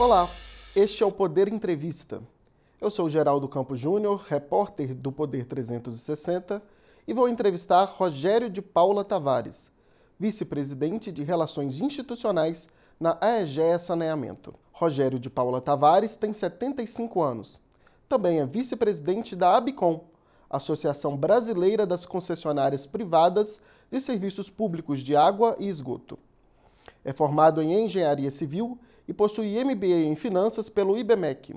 Olá, este é o Poder Entrevista. Eu sou Geraldo Campos Júnior, repórter do Poder 360, e vou entrevistar Rogério de Paula Tavares, vice-presidente de Relações Institucionais na AEGEA Saneamento. Rogério de Paula Tavares tem 75 anos. Também é vice-presidente da ABICOM, Associação Brasileira das Concessionárias Privadas de Serviços Públicos de Água e Esgoto. É formado em Engenharia Civil e possui MBA em Finanças pelo IBMEC.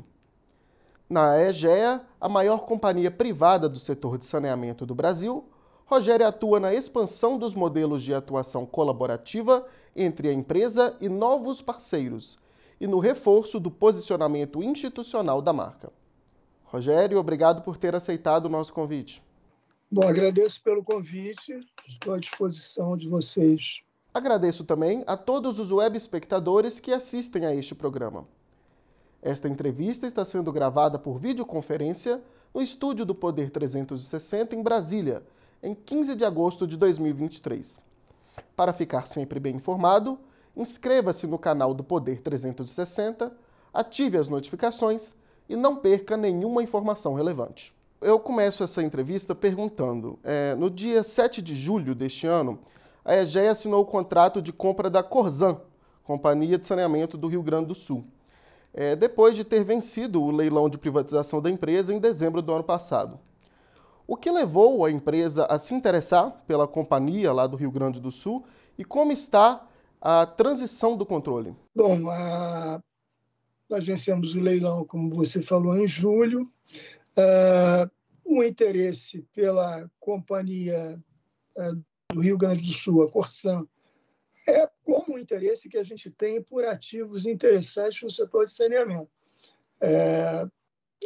Na EGEA, a maior companhia privada do setor de saneamento do Brasil, Rogério atua na expansão dos modelos de atuação colaborativa entre a empresa e novos parceiros e no reforço do posicionamento institucional da marca. Rogério, obrigado por ter aceitado o nosso convite. Bom, agradeço pelo convite, estou à disposição de vocês Agradeço também a todos os web espectadores que assistem a este programa. Esta entrevista está sendo gravada por videoconferência no estúdio do Poder 360 em Brasília, em 15 de agosto de 2023. Para ficar sempre bem informado, inscreva-se no canal do Poder 360, ative as notificações e não perca nenhuma informação relevante. Eu começo essa entrevista perguntando: é, no dia 7 de julho deste ano, a EGEA assinou o contrato de compra da Corzan, Companhia de Saneamento do Rio Grande do Sul, é, depois de ter vencido o leilão de privatização da empresa em dezembro do ano passado. O que levou a empresa a se interessar pela companhia lá do Rio Grande do Sul e como está a transição do controle? Bom, a... nós vencemos o leilão, como você falou, em julho. Uh, o interesse pela companhia uh, do Rio Grande do Sul, a Corsan, é como o interesse que a gente tem por ativos interessantes no setor de saneamento. É,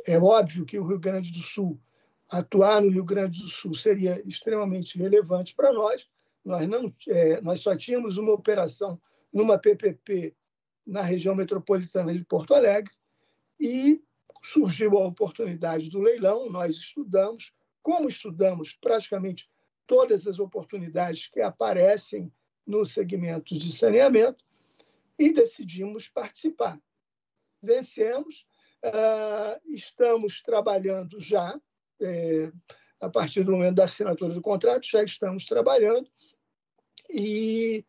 é óbvio que o Rio Grande do Sul, atuar no Rio Grande do Sul seria extremamente relevante para nós. Nós, não, é, nós só tínhamos uma operação numa PPP na região metropolitana de Porto Alegre e surgiu a oportunidade do leilão, nós estudamos, como estudamos praticamente todas as oportunidades que aparecem no segmento de saneamento e decidimos participar. Vencemos, uh, estamos trabalhando já, é, a partir do momento da assinatura do contrato, já estamos trabalhando e,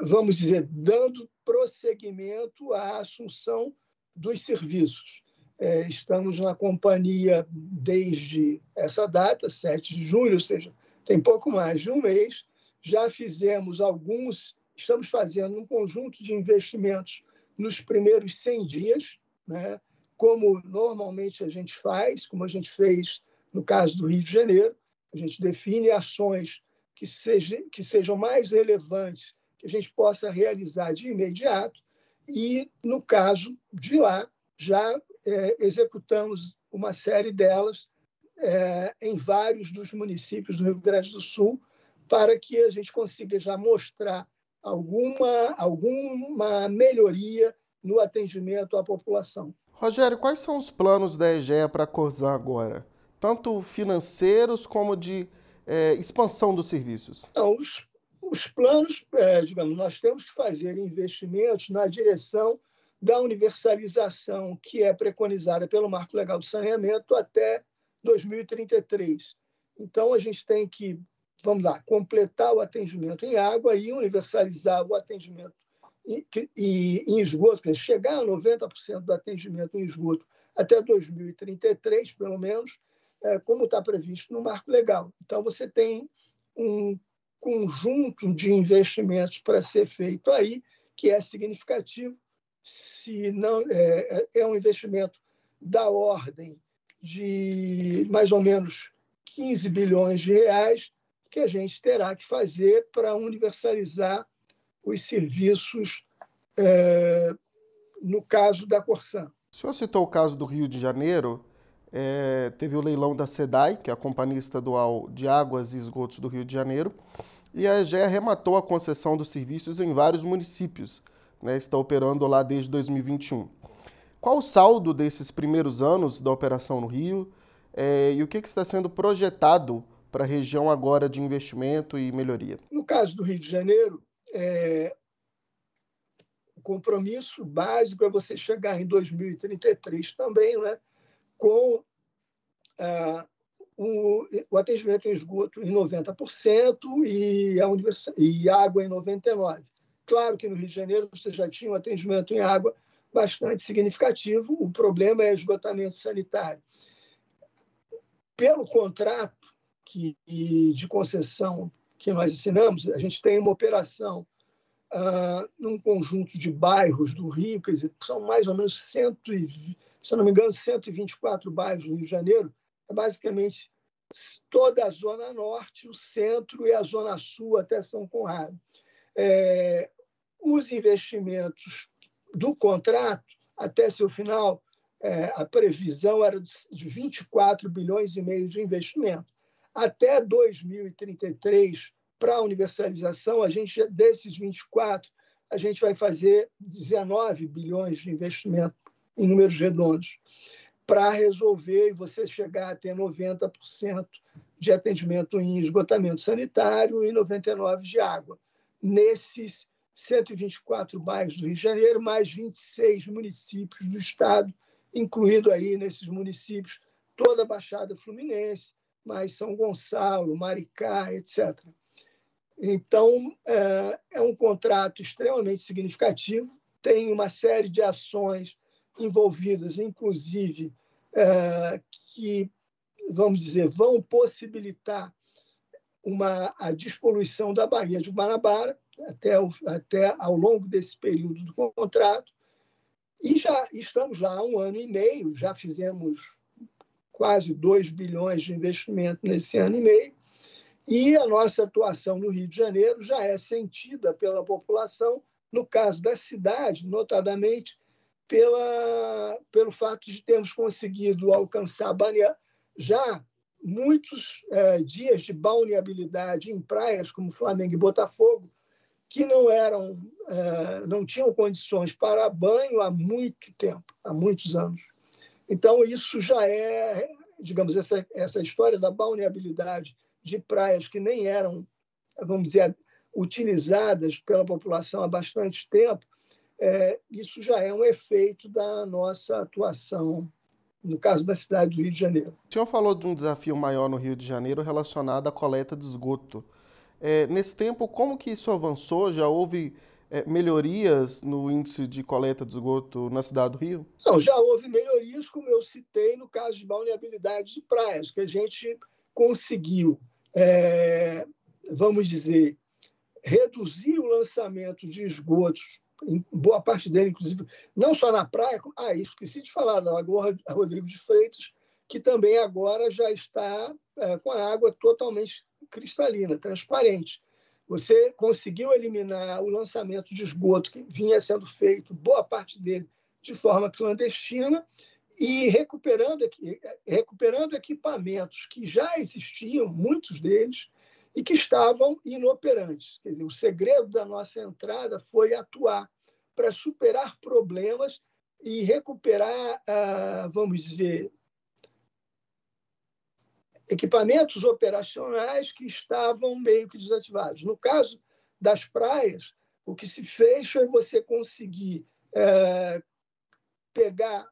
vamos dizer, dando prosseguimento à assunção dos serviços. É, estamos na companhia desde essa data, 7 de julho, ou seja, tem pouco mais de um mês. Já fizemos alguns, estamos fazendo um conjunto de investimentos nos primeiros 100 dias, né? como normalmente a gente faz, como a gente fez no caso do Rio de Janeiro. A gente define ações que, seja, que sejam mais relevantes, que a gente possa realizar de imediato, e, no caso de lá, já é, executamos uma série delas é, em vários dos municípios do Rio Grande do Sul, para que a gente consiga já mostrar alguma, alguma melhoria no atendimento à população. Rogério, quais são os planos da EGEA para a Corzan agora? Tanto financeiros como de é, expansão dos serviços? Então, os, os planos, é, digamos, nós temos que fazer investimentos na direção da universalização que é preconizada pelo Marco Legal do Saneamento até 2033. Então, a gente tem que, vamos lá, completar o atendimento em água e universalizar o atendimento em, em esgoto, quer dizer, chegar a 90% do atendimento em esgoto até 2033, pelo menos, é, como está previsto no marco legal. Então, você tem um conjunto de investimentos para ser feito aí, que é significativo, se não é, é, é um investimento da ordem de mais ou menos 15 bilhões de reais que a gente terá que fazer para universalizar os serviços é, no caso da Corsan. O senhor citou o caso do Rio de Janeiro. É, teve o leilão da SEDAI, que é a Companhia Estadual de Águas e Esgotos do Rio de Janeiro, e a EGE arrematou a concessão dos serviços em vários municípios. Né, está operando lá desde 2021. Qual o saldo desses primeiros anos da operação no Rio é, e o que, que está sendo projetado para a região agora de investimento e melhoria? No caso do Rio de Janeiro, é, compromisso básico é você chegar em 2033 também né, com ah, o, o, atendimento em esgoto em 90% e, a e água em 99%. Claro que no Rio de Janeiro você já tinha um atendimento em água bastante significativo, o problema é esgotamento sanitário. Pelo contrato que, de concessão que nós assinamos, a gente tem uma operação uh, num conjunto de bairros do Rio, quer dizer, são mais ou menos, cento se não me engano, 124 bairros no Rio de Janeiro, é basicamente toda a Zona Norte, o centro e a Zona Sul até São Conrado. É, os investimentos do contrato, até seu final, é, a previsão era de 24 bilhões e meio de investimento. Até 2033, para a universalização, a gente desses 24, a gente vai fazer 19 bilhões de investimento em números redondos para resolver e você chegar a ter 90% de atendimento em esgotamento sanitário e 99 de água. Nesses 124 bairros do Rio de Janeiro, mais 26 municípios do estado, incluído aí nesses municípios toda a Baixada Fluminense, mais São Gonçalo, Maricá, etc. Então, é, é um contrato extremamente significativo, tem uma série de ações envolvidas, inclusive, é, que, vamos dizer, vão possibilitar uma, a despoluição da Baía de Guanabara até, o, até ao longo desse período do contrato. E já estamos lá há um ano e meio, já fizemos quase 2 bilhões de investimento nesse ano e meio, e a nossa atuação no Rio de Janeiro já é sentida pela população, no caso da cidade, notadamente pela, pelo fato de termos conseguido alcançar já muitos é, dias de balneabilidade em praias como Flamengo e Botafogo, que não eram, é, não tinham condições para banho há muito tempo, há muitos anos. Então isso já é, digamos, essa essa história da balneabilidade de praias que nem eram, vamos dizer, utilizadas pela população há bastante tempo, é, isso já é um efeito da nossa atuação no caso da cidade do Rio de Janeiro. O senhor falou de um desafio maior no Rio de Janeiro relacionado à coleta de esgoto. É, nesse tempo, como que isso avançou? Já houve é, melhorias no índice de coleta de esgoto na cidade do Rio? Não, já houve melhorias, como eu citei no caso de balneabilidade de praias, que a gente conseguiu, é, vamos dizer, reduzir o lançamento de esgotos boa parte dele, inclusive, não só na praia, ah, esqueci de falar, da Lagoa Rodrigo de Freitas, que também agora já está é, com a água totalmente cristalina, transparente. Você conseguiu eliminar o lançamento de esgoto que vinha sendo feito, boa parte dele, de forma clandestina, e recuperando, recuperando equipamentos que já existiam, muitos deles, e que estavam inoperantes. Quer dizer, o segredo da nossa entrada foi atuar para superar problemas e recuperar, ah, vamos dizer, equipamentos operacionais que estavam meio que desativados. No caso das praias, o que se fez foi você conseguir é, pegar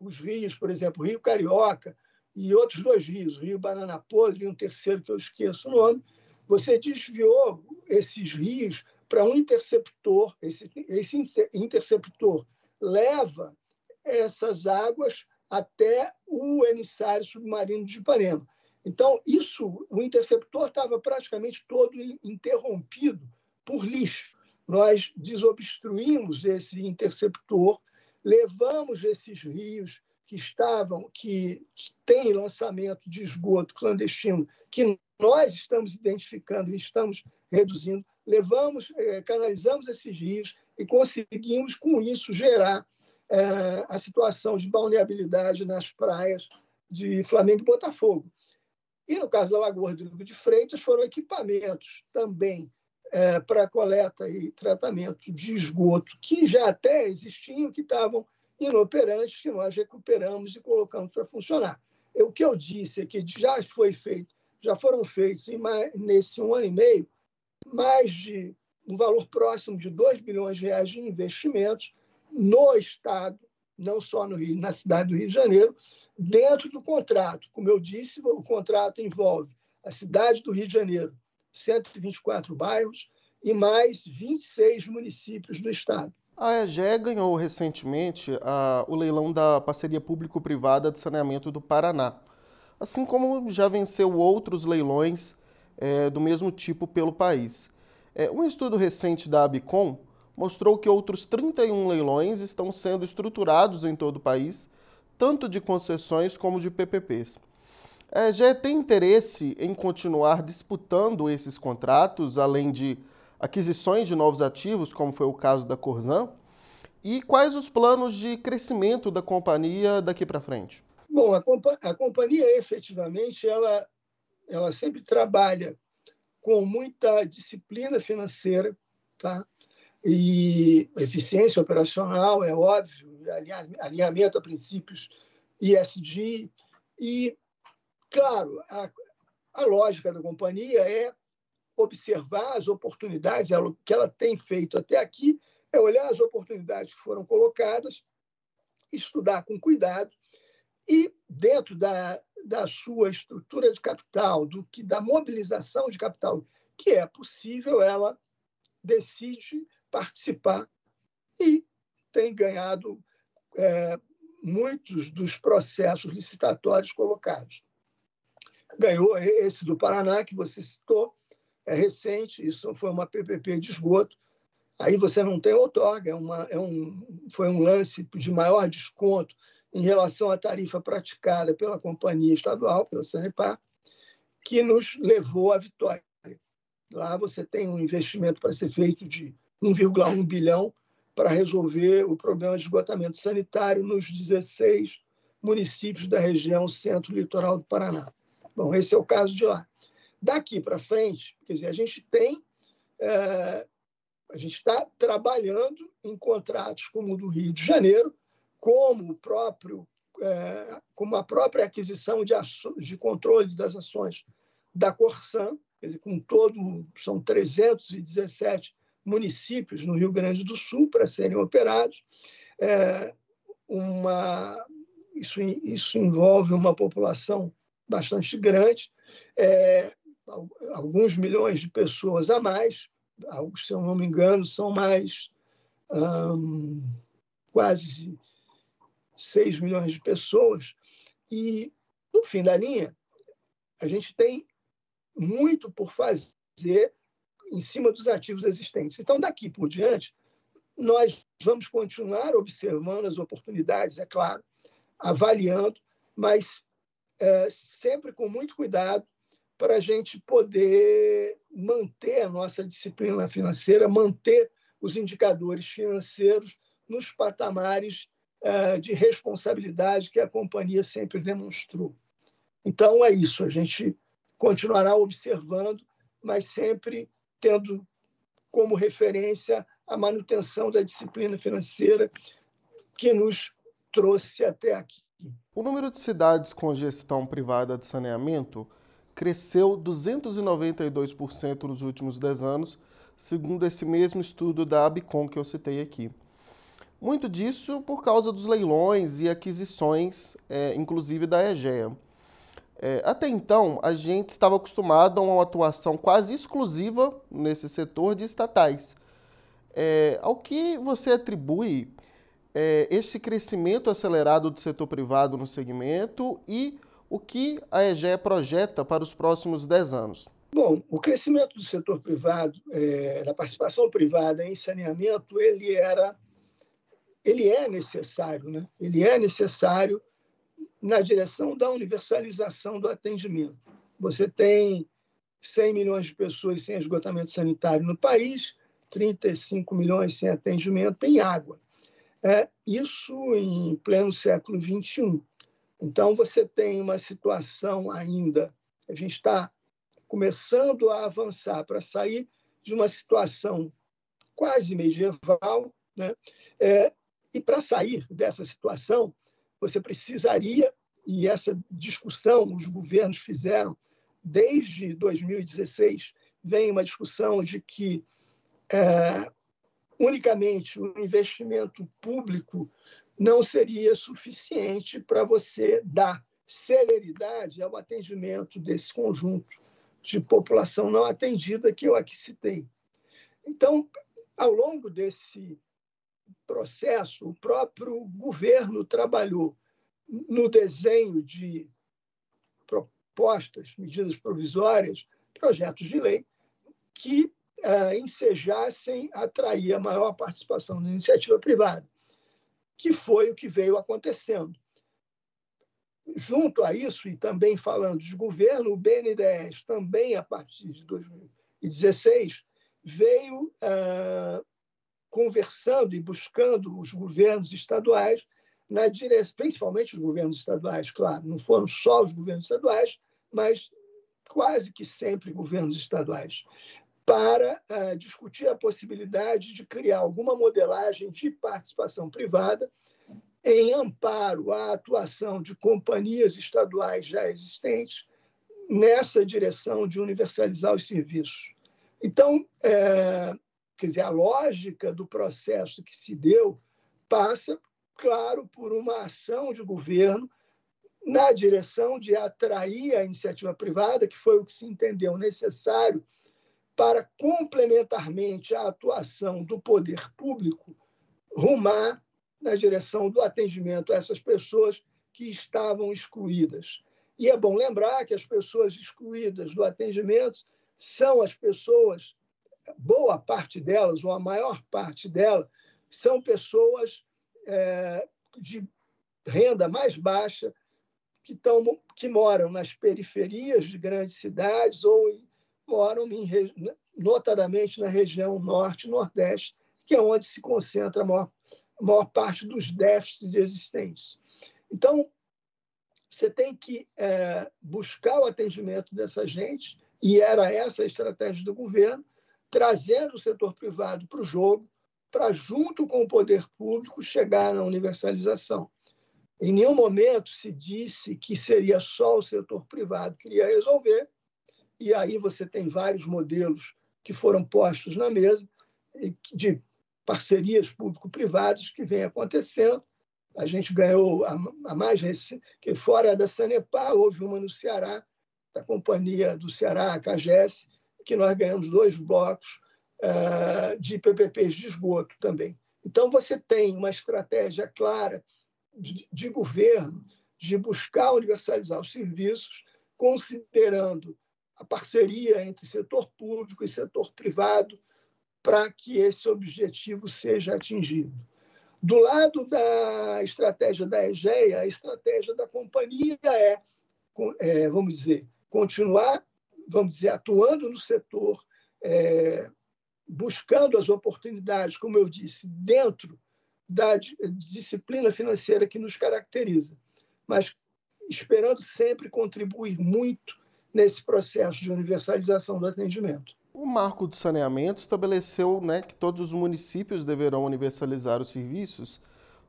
os rios, por exemplo, Rio Carioca, e outros dois rios, o Rio Banana e um terceiro que eu esqueço o nome, você desviou esses rios para um interceptor. Esse, esse interceptor leva essas águas até o emissário submarino de Ipanema. Então, isso, o interceptor estava praticamente todo interrompido por lixo. Nós desobstruímos esse interceptor, levamos esses rios que estavam, que têm lançamento de esgoto clandestino, que nós estamos identificando e estamos reduzindo, levamos, eh, canalizamos esses rios e conseguimos, com isso, gerar eh, a situação de balneabilidade nas praias de Flamengo e Botafogo. E, no caso da Lagoa Rodrigo de Freitas, foram equipamentos também eh, para coleta e tratamento de esgoto, que já até existiam, que estavam inoperantes que nós recuperamos e colocamos para funcionar. O que eu disse é que já foi feito, já foram feitos mais, nesse um ano e meio mais de um valor próximo de 2 bilhões de reais de investimentos no Estado, não só no Rio, na cidade do Rio de Janeiro, dentro do contrato. Como eu disse, o contrato envolve a cidade do Rio de Janeiro, 124 bairros e mais 26 municípios do Estado. A EGE ganhou recentemente a, o leilão da parceria público-privada de saneamento do Paraná, assim como já venceu outros leilões é, do mesmo tipo pelo país. É, um estudo recente da Abicom mostrou que outros 31 leilões estão sendo estruturados em todo o país, tanto de concessões como de PPPs. É, já tem interesse em continuar disputando esses contratos, além de aquisições de novos ativos, como foi o caso da Corzan? E quais os planos de crescimento da companhia daqui para frente? Bom, a, compa a, companhia efetivamente ela, ela sempre trabalha com muita disciplina financeira, tá? E eficiência operacional, é óbvio, alinhamento a princípios ISD. E, claro, a, a lógica da companhia é observar as oportunidades, o que ela tem feito até aqui é olhar as oportunidades que foram colocadas, estudar com cuidado e, dentro da, da sua estrutura de capital, do que da mobilização de capital que é possível, ela decide participar e tem ganhado é, muitos dos processos licitatórios colocados. Ganhou esse do Paraná, que você citou, é recente, isso foi uma PPP de esgoto. Aí você não tem outorga, é uma, é um, foi um lance de maior desconto em relação à tarifa praticada pela companhia estadual, pela Sanepar, que nos levou à vitória. Lá você tem um investimento para ser feito de 1,1 bilhão para resolver o problema de esgotamento sanitário nos 16 municípios da região centro-litoral do Paraná. Bom, esse é o caso de lá. Daqui para frente, quer dizer, a gente tem, é, a gente está trabalhando em contratos como o do Rio de Janeiro, como o próprio, é, como a própria aquisição de, de controle das ações da Corsan, quer dizer, com todo são 317 municípios no Rio Grande do Sul para serem operados. É, uma, isso, isso envolve uma população bastante grande, é, alguns milhões de pessoas a mais, se eu não me engano, são mais hum, quase 6 milhões de pessoas. E, no fim da linha, a gente tem muito por fazer em cima dos ativos existentes. Então, daqui por diante, nós vamos continuar observando as oportunidades, é claro, avaliando, mas é, sempre com muito cuidado para a gente poder manter a nossa disciplina financeira, manter os indicadores financeiros nos patamares é, de responsabilidade que a companhia sempre demonstrou. Então, é isso, a gente continuará observando, mas sempre tendo como referência a manutenção da disciplina financeira que nos trouxe até aqui. O número de cidades com gestão privada de saneamento cresceu 292% nos últimos 10 anos, segundo esse mesmo estudo da Abicom que eu citei aqui. Muito disso por causa dos leilões e aquisições, é, inclusive da EGEA. É, até então, a gente estava acostumado a uma atuação quase exclusiva nesse setor de estatais. É, ao que você atribui é, esse crescimento acelerado do setor privado no segmento e o que a EGE projeta para os próximos 10 anos? Bom, o crescimento do setor privado, é, da participação privada em saneamento, ele era, ele é necessário, né? Ele é necessário na direção da universalização do atendimento. Você tem 100 milhões de pessoas sem esgotamento sanitário no país, 35 milhões sem atendimento em água. É, isso em pleno século XXI. Então, você tem uma situação ainda, a gente está começando a avançar para sair de uma situação quase medieval, né? É, e para sair dessa situação, você precisaria, e essa discussão os governos fizeram desde 2016, vem uma discussão de que é, unicamente o investimento público não seria suficiente para você dar celeridade ao atendimento desse conjunto de população não atendida que eu aqui citei. Então, ao longo desse processo, o próprio governo trabalhou no desenho de propostas, medidas provisórias, projetos de lei que uh, ensejassem atrair a maior participação da iniciativa privada, que foi o que veio acontecendo. Junto a isso, e também falando de governo, o BNDES, também a partir de 2016, veio uh, conversando e buscando os governos estaduais, na direção, principalmente os governos estaduais, claro, não foram só os governos estaduais, mas quase que sempre governos estaduais, para uh, discutir a possibilidade de criar alguma modelagem de participação privada em amparo à atuação de companhias estaduais já existentes nessa direção de universalizar os serviços. Então, é, quer dizer, a lógica do processo que se deu passa, claro, por uma ação de governo na direção de atrair a iniciativa privada, que foi o que se entendeu necessário para, complementarmente à atuação do poder público, rumar na direção do atendimento a essas pessoas que estavam excluídas. E é bom lembrar que as pessoas excluídas do atendimento são as pessoas, boa parte delas, ou a maior parte delas, são pessoas é, de renda mais baixa, que, tão, que moram nas periferias de grandes cidades ou moram em, notadamente na região norte e nordeste, que é onde se concentra a maior, a maior parte dos déficits existentes. Então, você tem que é, buscar o atendimento dessa gente, e era essa a estratégia do governo, trazendo o setor privado para o jogo, para, junto com o poder público, chegar na universalização. Em nenhum momento se disse que seria só o setor privado que iria resolver, e aí você tem vários modelos que foram postos na mesa de parcerias público-privadas que vem acontecendo. A gente ganhou a, mais recente, que fora da Sanepar, houve uma no Ceará, da Companhia do Ceará, a CAGES, que nós ganhamos dois blocos uh, de PPPs de esgoto também. Então, você tem uma estratégia clara de, de governo de buscar universalizar os serviços, considerando a parceria entre setor público e setor privado para que esse objetivo seja atingido. Do lado da estratégia da EGEA, a estratégia da companhia é, é vamos dizer, continuar, vamos dizer, atuando no setor, é, buscando as oportunidades, como eu disse, dentro da disciplina financeira que nos caracteriza, mas esperando sempre contribuir muito nesse processo de universalização do atendimento. O marco do saneamento estabeleceu né, que todos os municípios deverão universalizar os serviços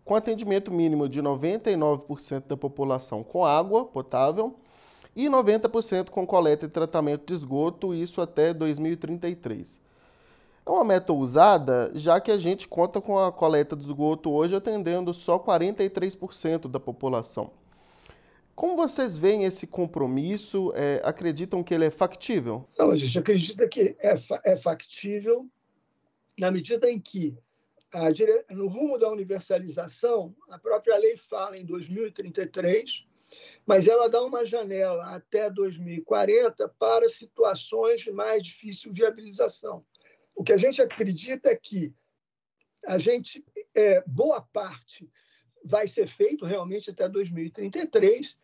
com atendimento mínimo de 99% da população com água potável e 90% com coleta e tratamento de esgoto, isso até 2033. É uma meta ousada, já que a gente conta com a coleta de esgoto hoje atendendo só 43% da população. Como vocês veem esse compromisso? É, acreditam que ele é factível? Não, a gente acredita que é, fa é factível na medida em que, a, no rumo da universalização, a própria lei fala em 2033, mas ela dá uma janela até 2040 para situações de mais difícil viabilização. O que a gente acredita é que a gente, é, boa parte vai ser feito realmente até 2033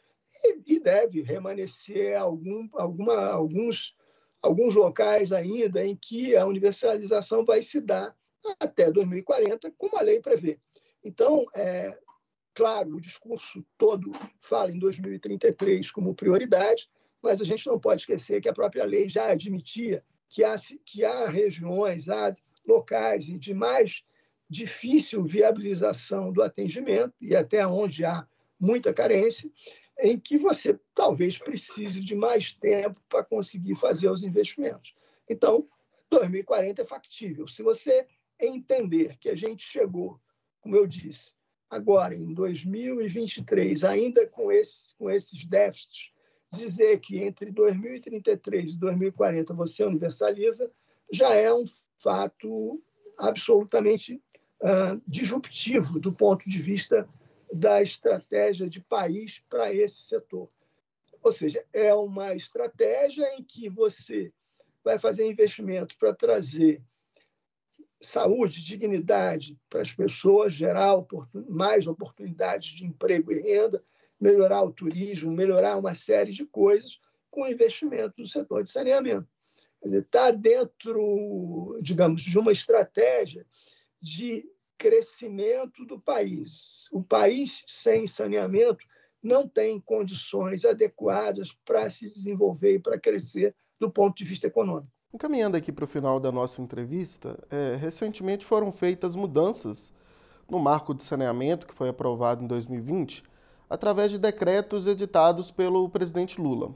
e, e deve remanescer algum, alguma, alguns, alguns locais ainda em que a universalização vai se dar até 2040, como a lei prevê. Então, é, claro, o discurso todo fala em 2033 como prioridade, mas a gente não pode esquecer que a própria lei já admitia que há, que há regiões, há locais de mais difícil viabilização do atendimento e até onde há muita carência, em que você talvez precise de mais tempo para conseguir fazer os investimentos. Então, 2040 é factível. Se você entender que a gente chegou, como eu disse, agora em 2023, ainda com, esse, com esses déficits, dizer que entre 2033 e 2040 você universaliza já é um fato absolutamente uh, disruptivo do ponto de vista da estratégia de país para esse setor. Ou seja, é uma estratégia em que você vai fazer investimento para trazer saúde, dignidade para as pessoas, gerar mais oportunidades de emprego e renda, melhorar o turismo, melhorar uma série de coisas com investimento no setor de saneamento. Está dentro, digamos, de uma estratégia de crescimento do país. O país sem saneamento não tem condições adequadas para se desenvolver e para crescer do ponto de vista econômico. Encaminhando aqui para o final da nossa entrevista, é, recentemente foram feitas mudanças no marco de saneamento que foi aprovado em 2020, através de decretos editados pelo presidente Lula.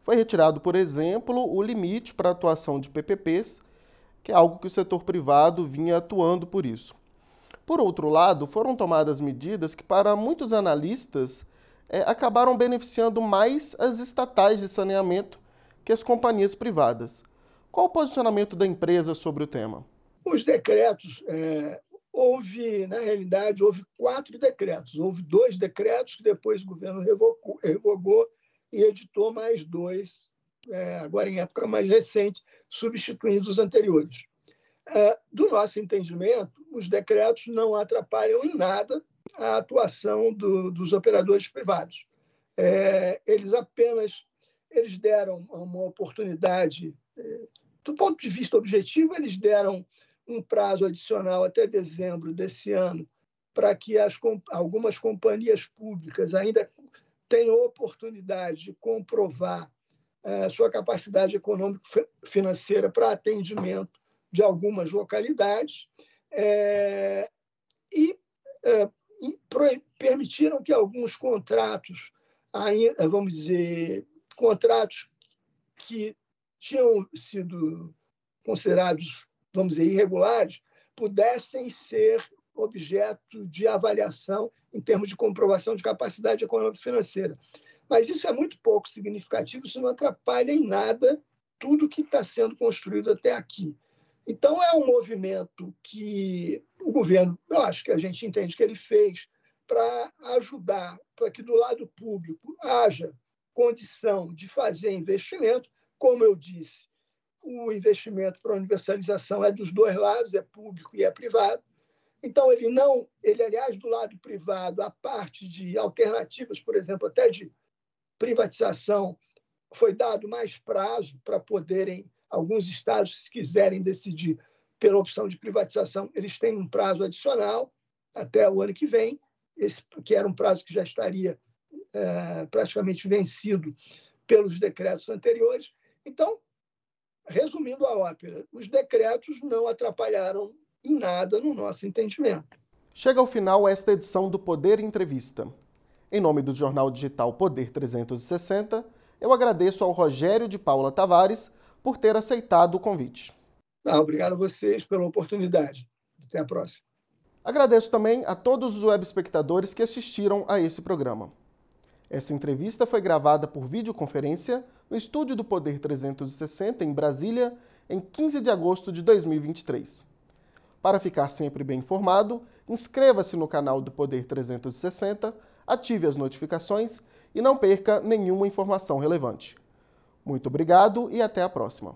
Foi retirado, por exemplo, o limite para a atuação de PPPs, que é algo que o setor privado vinha atuando por isso. Por outro lado, foram tomadas medidas que, para muitos analistas, é, acabaram beneficiando mais as estatais de saneamento que as companhias privadas. Qual o posicionamento da empresa sobre o tema? Os decretos, é, houve, na realidade, houve quatro decretos. Houve dois decretos que depois o governo revogou, revogou e editou mais dois, é, agora em época mais recente, substituindo os anteriores. É, do nosso entendimento, os decretos não atrapalham em nada a atuação do, dos operadores privados. É, eles apenas eles deram uma oportunidade, do ponto de vista objetivo, eles deram um prazo adicional até dezembro desse ano para que as, algumas companhias públicas ainda tenham oportunidade de comprovar é, sua capacidade econômico-financeira para atendimento de algumas localidades é, e é, permitiram que alguns contratos, vamos dizer, contratos que tinham sido considerados, vamos dizer, irregulares, pudessem ser objeto de avaliação em termos de comprovação de capacidade econômica financeira. Mas isso é muito pouco significativo, isso não atrapalha em nada tudo que está sendo construído até aqui. Então, é um movimento que o governo, eu acho que a gente entende que ele fez para ajudar, para que do lado público haja condição de fazer investimento. Como eu disse, o investimento para a universalização é dos dois lados, é público e é privado. Então, ele não, ele, aliás, do lado privado, a parte de alternativas, por exemplo, até de privatização, foi dado mais prazo para poderem Alguns estados, se quiserem decidir pela opção de privatização, eles têm um prazo adicional até o ano que vem, esse, que era um prazo que já estaria é, praticamente vencido pelos decretos anteriores. Então, resumindo a ópera, os decretos não atrapalharam em nada no nosso entendimento. Chega ao final esta edição do Poder Entrevista. Em nome do jornal digital Poder 360, eu agradeço ao Rogério de Paula Tavares por ter aceitado o convite. Não, obrigado a vocês pela oportunidade. Até a próxima. Agradeço também a todos os web espectadores que assistiram a esse programa. Essa entrevista foi gravada por videoconferência no estúdio do Poder 360 em Brasília, em 15 de agosto de 2023. Para ficar sempre bem informado, inscreva-se no canal do Poder 360, ative as notificações e não perca nenhuma informação relevante. Muito obrigado e até a próxima.